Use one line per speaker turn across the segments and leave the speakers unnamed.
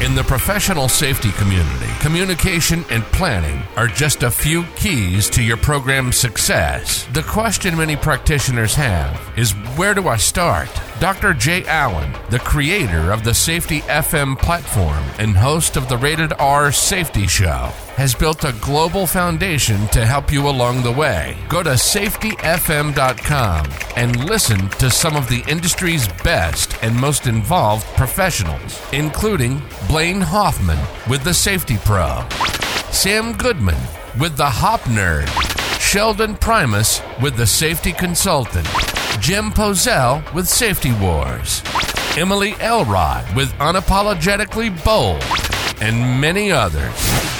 In the professional safety community, communication and planning are just a few keys to your program's success. The question many practitioners have is where do I start? Dr. Jay Allen, the creator of the Safety FM platform and host of the Rated R Safety Show, has built a global foundation to help you along the way. Go to safetyfm.com and listen to some of the industry's best and most involved professionals, including Blaine Hoffman with the Safety Pro, Sam Goodman with the Hop Nerd, Sheldon Primus with the Safety Consultant, Jim Pozell with Safety Wars, Emily Elrod with Unapologetically Bold, and many others.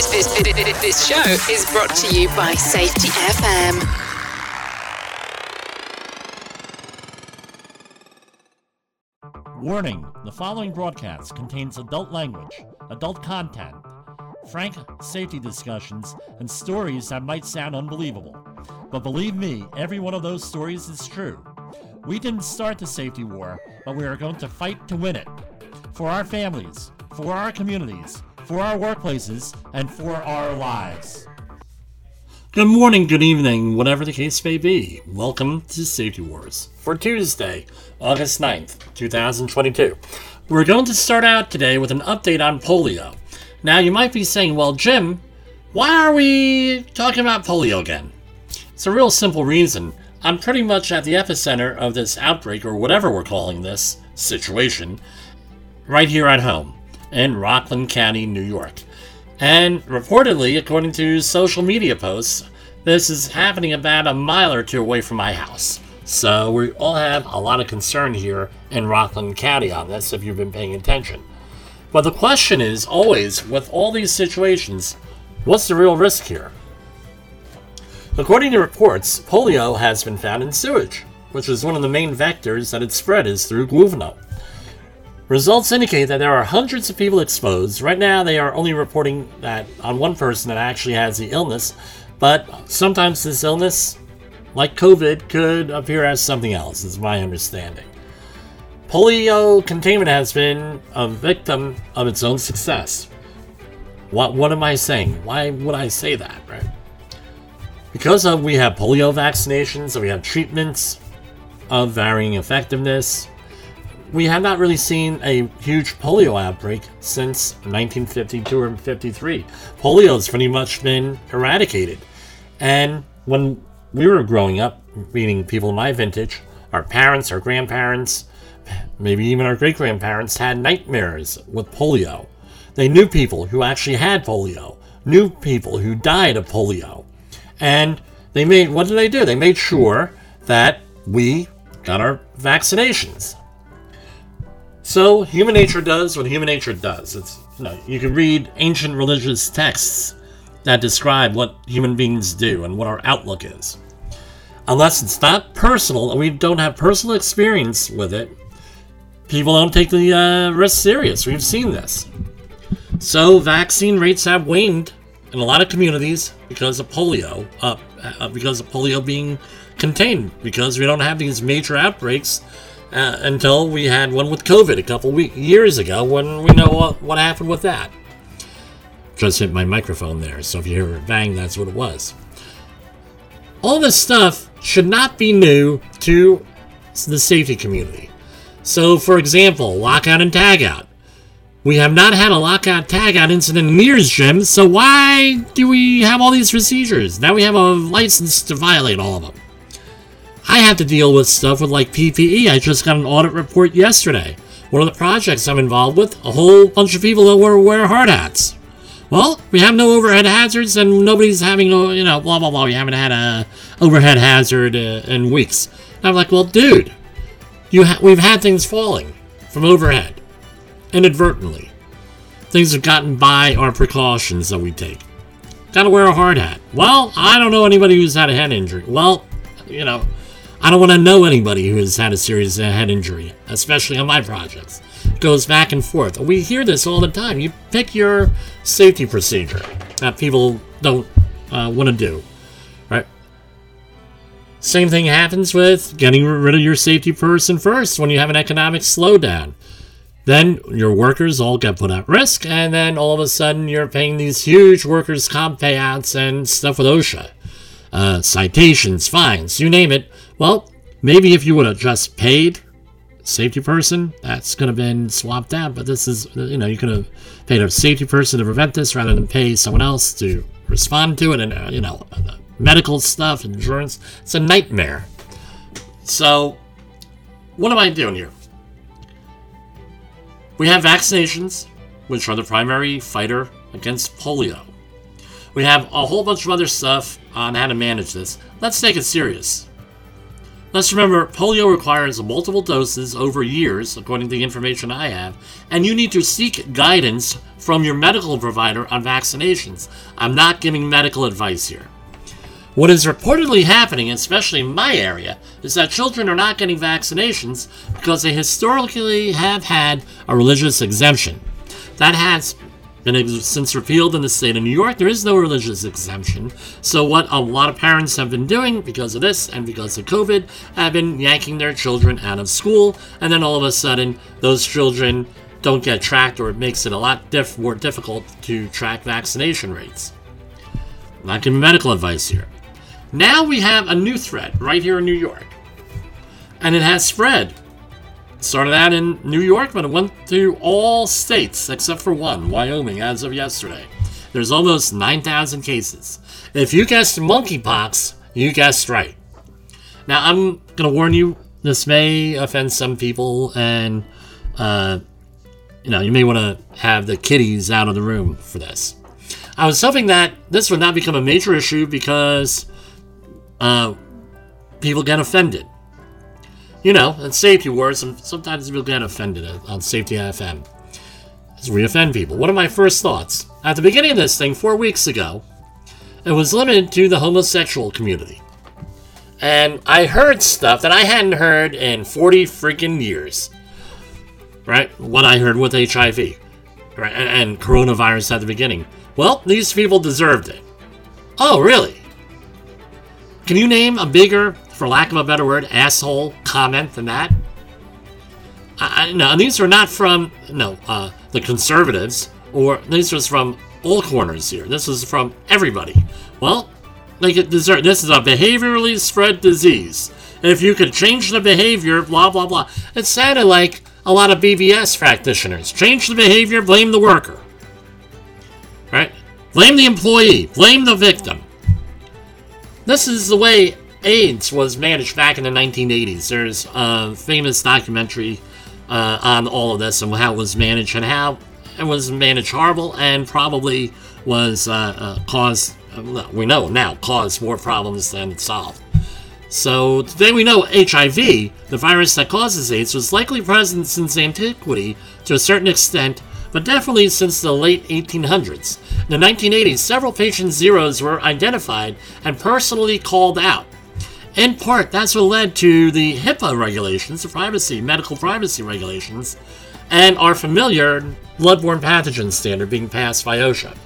This, this, this, show is brought to you by Safety FM.
Warning the following broadcast contains adult language, adult content, frank safety discussions, and stories that might sound unbelievable. But believe me, every one of those stories is true. We didn't start the safety war, but we are going to fight to win it. For our families, for our communities, for our workplaces, and for our lives. Good morning, good evening, whatever the case may be. Welcome to Safety Wars for Tuesday, August 9th, 2022. We're going to start out today with an update on polio. Now, you might be saying, well, Jim, why are we talking about polio again? It's a real simple reason. I'm pretty much at the epicenter of this outbreak, or whatever we're calling this situation, right here at home in Rockland County, New York. And reportedly, according to social media posts, this is happening about a mile or two away from my house. So we all have a lot of concern here in Rockland County on this if you've been paying attention. But the question is always, with all these situations, what's the real risk here? According to reports, polio has been found in sewage, which is one of the main vectors that it spread is through gluvinol. Results indicate that there are hundreds of people exposed. Right now, they are only reporting that on one person that actually has the illness, but sometimes this illness, like COVID, could appear as something else, is my understanding. Polio containment has been a victim of its own success. What, what am I saying? Why would I say that, right? Because of we have polio vaccinations and we have treatments of varying effectiveness, we have not really seen a huge polio outbreak since 1952 or 53. Polio has pretty much been eradicated. And when we were growing up, meaning people my vintage, our parents, our grandparents, maybe even our great grandparents had nightmares with polio. They knew people who actually had polio, knew people who died of polio. And they made, what did they do? They made sure that we got our vaccinations. So human nature does what human nature does. It's you know you can read ancient religious texts that describe what human beings do and what our outlook is. Unless it's not personal and we don't have personal experience with it, people don't take the uh, risk serious. We've seen this. So vaccine rates have waned in a lot of communities because of polio, uh, uh, because of polio being contained, because we don't have these major outbreaks uh, until we had one with COVID a couple week, years ago when we know what, what happened with that. Just hit my microphone there, so if you hear a bang, that's what it was. All this stuff should not be new to the safety community. So, for example, lockout and tagout. We have not had a lockout tagout incident in years, Jim, so why do we have all these procedures? Now we have a license to violate all of them. I have to deal with stuff with like PPE. I just got an audit report yesterday. One of the projects I'm involved with, a whole bunch of people that wear, wear hard hats. Well, we have no overhead hazards, and nobody's having, a, you know, blah blah blah. We haven't had a overhead hazard uh, in weeks. And I'm like, well, dude, you ha- we've had things falling from overhead inadvertently. things have gotten by our precautions that we take. Gotta wear a hard hat. Well, I don't know anybody who's had a head injury. Well, you know, I don't want to know anybody who has had a serious head injury, especially on my projects. It goes back and forth. We hear this all the time. You pick your safety procedure that people don't uh, want to do, right? Same thing happens with getting rid of your safety person first when you have an economic slowdown. Then your workers all get put at risk, and then all of a sudden you're paying these huge workers' comp payouts and stuff with OSHA. Uh, citations, fines, you name it. Well, maybe if you would have just paid safety person, that's going to been swapped out. But this is, you know, you could have paid a safety person to prevent this rather than pay someone else to respond to it. And, uh, you know, medical stuff, insurance, it's a nightmare. So, what am I doing here? We have vaccinations, which are the primary fighter against polio. We have a whole bunch of other stuff on how to manage this. Let's take it serious. Let's remember, polio requires multiple doses over years, according to the information I have, and you need to seek guidance from your medical provider on vaccinations. I'm not giving medical advice here. What is reportedly happening, especially in my area, is that children are not getting vaccinations because they historically have had a religious exemption. That has been since repealed in the state of New York. There is no religious exemption. So, what a lot of parents have been doing because of this and because of COVID have been yanking their children out of school, and then all of a sudden, those children don't get tracked, or it makes it a lot diff- more difficult to track vaccination rates. I'm not giving medical advice here. Now we have a new threat right here in New York. And it has spread. Started out in New York, but it went to all states except for one, Wyoming, as of yesterday. There's almost 9,000 cases. If you guessed monkeypox, you guessed right. Now, I'm going to warn you, this may offend some people, and, uh, you know, you may want to have the kiddies out of the room for this. I was hoping that this would not become a major issue because uh, people get offended. You know, and safety wars, and sometimes people get offended on Safety FM. As we offend people. One of my first thoughts at the beginning of this thing four weeks ago, it was limited to the homosexual community. And I heard stuff that I hadn't heard in 40 freaking years. Right? What I heard with HIV. Right? And, and coronavirus at the beginning. Well, these people deserved it. Oh, really? Can you name a bigger, for lack of a better word, asshole comment than that? I, no, these are not from no uh, the conservatives, or these was from all corners here. This is from everybody. Well, they could deserve. This is a behaviorally spread disease. If you could change the behavior, blah blah blah. It sounded like a lot of BBS practitioners. Change the behavior, blame the worker. Right? Blame the employee, blame the victim. This is the way AIDS was managed back in the 1980s. There's a famous documentary uh, on all of this and how it was managed and how it was managed horrible and probably was uh, uh, caused, we know now, caused more problems than it solved. So today we know HIV, the virus that causes AIDS, was likely present since antiquity to a certain extent but definitely since the late 1800s. In the 1980s, several patient zeros were identified and personally called out. In part, that's what led to the HIPAA regulations, the privacy, medical privacy regulations, and our familiar bloodborne pathogen standard being passed by OSHA.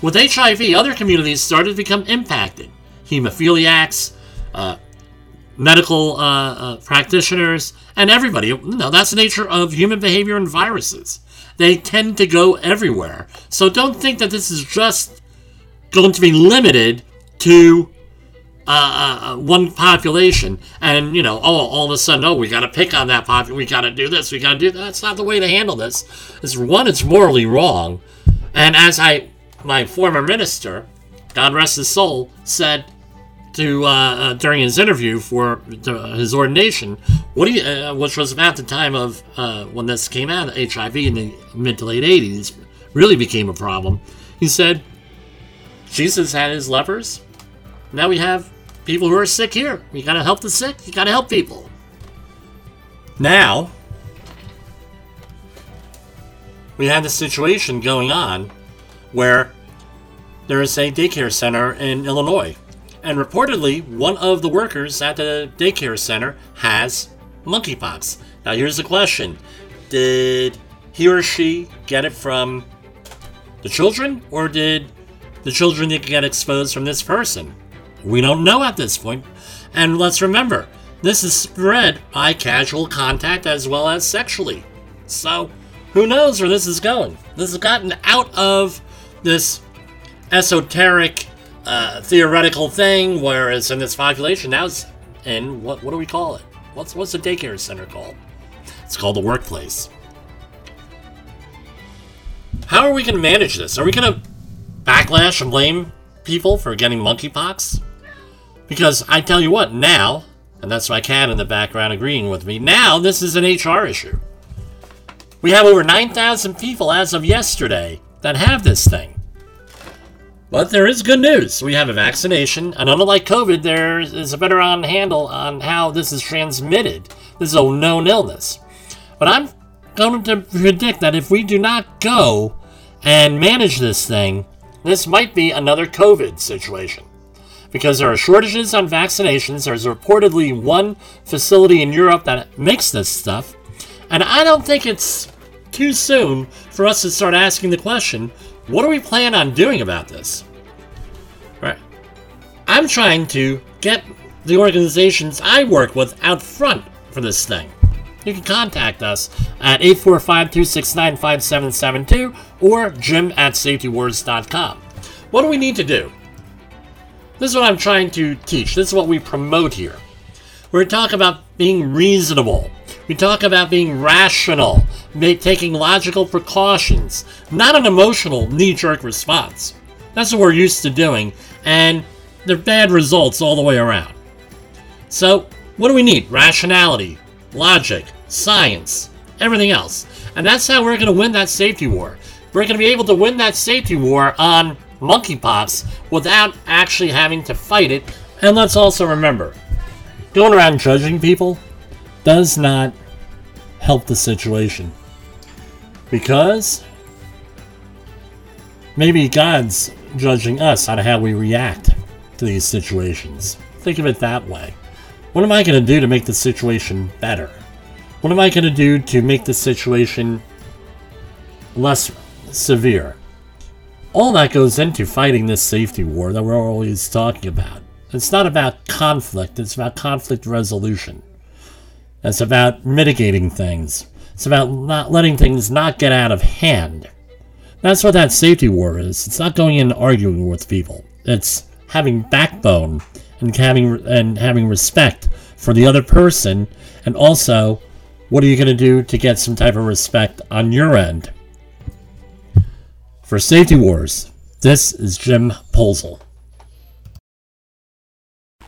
With HIV, other communities started to become impacted. Hemophiliacs, uh, medical uh, uh, practitioners, and everybody. You know, that's the nature of human behavior and viruses. They tend to go everywhere. So don't think that this is just going to be limited to uh, uh, uh one population and you know oh all of a sudden oh we got to pick on that population we got to do this we got to do that. that's not the way to handle this it's one it's morally wrong and as i my former minister god rest his soul said to uh, uh, during his interview for his ordination, what do you, uh, which was about the time of when this came out, HIV in the mid to late '80s, really became a problem. He said, "Jesus had his lepers. Now we have people who are sick here. We got to help the sick. You got to help people." Now, we have a situation going on where there is a daycare center in Illinois. And reportedly, one of the workers at the daycare center has monkeypox. Now, here's the question Did he or she get it from the children, or did the children get exposed from this person? We don't know at this point. And let's remember, this is spread by casual contact as well as sexually. So, who knows where this is going? This has gotten out of this esoteric, uh, theoretical thing, whereas in this population now it's in what what do we call it? What's what's the daycare center called? It's called the workplace. How are we going to manage this? Are we going to backlash and blame people for getting monkeypox? Because I tell you what, now, and that's my cat in the background agreeing with me, now this is an HR issue. We have over 9,000 people as of yesterday that have this thing. But there is good news. We have a vaccination, and unlike COVID, there is a better on handle on how this is transmitted. This is a known illness. But I'm going to predict that if we do not go and manage this thing, this might be another COVID situation. Because there are shortages on vaccinations, there's reportedly one facility in Europe that makes this stuff, and I don't think it's too soon for us to start asking the question what do we plan on doing about this? Right? I'm trying to get the organizations I work with out front for this thing. You can contact us at 845-269-5772 or jim at safetywars.com. What do we need to do? This is what I'm trying to teach. This is what we promote here. We're talking about being reasonable. We talk about being rational, taking logical precautions, not an emotional knee jerk response. That's what we're used to doing, and they're bad results all the way around. So, what do we need? Rationality, logic, science, everything else. And that's how we're going to win that safety war. We're going to be able to win that safety war on monkeypox without actually having to fight it. And let's also remember going around judging people does not help the situation. Because maybe God's judging us on how we react to these situations. Think of it that way. What am I going to do to make the situation better? What am I going to do to make the situation less severe? All that goes into fighting this safety war that we're always talking about. It's not about conflict, it's about conflict resolution. It's about mitigating things. It's about not letting things not get out of hand. That's what that safety war is. It's not going in and arguing with people. It's having backbone and having and having respect for the other person and also what are you going to do to get some type of respect on your end? For Safety Wars, this is Jim Polzel.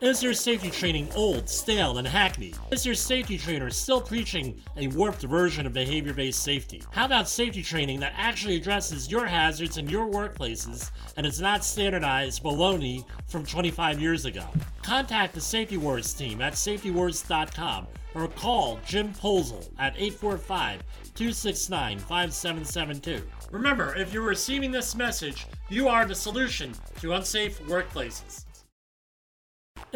Is your safety training old, stale, and hackneyed? Is your safety trainer still preaching a warped version of behavior based safety? How about safety training that actually addresses your hazards in your workplaces and is not standardized baloney from 25 years ago? Contact the Safety Wars team at safetywars.com or call Jim Polzel at 845 269 5772. Remember, if you're receiving this message, you are the solution to unsafe workplaces.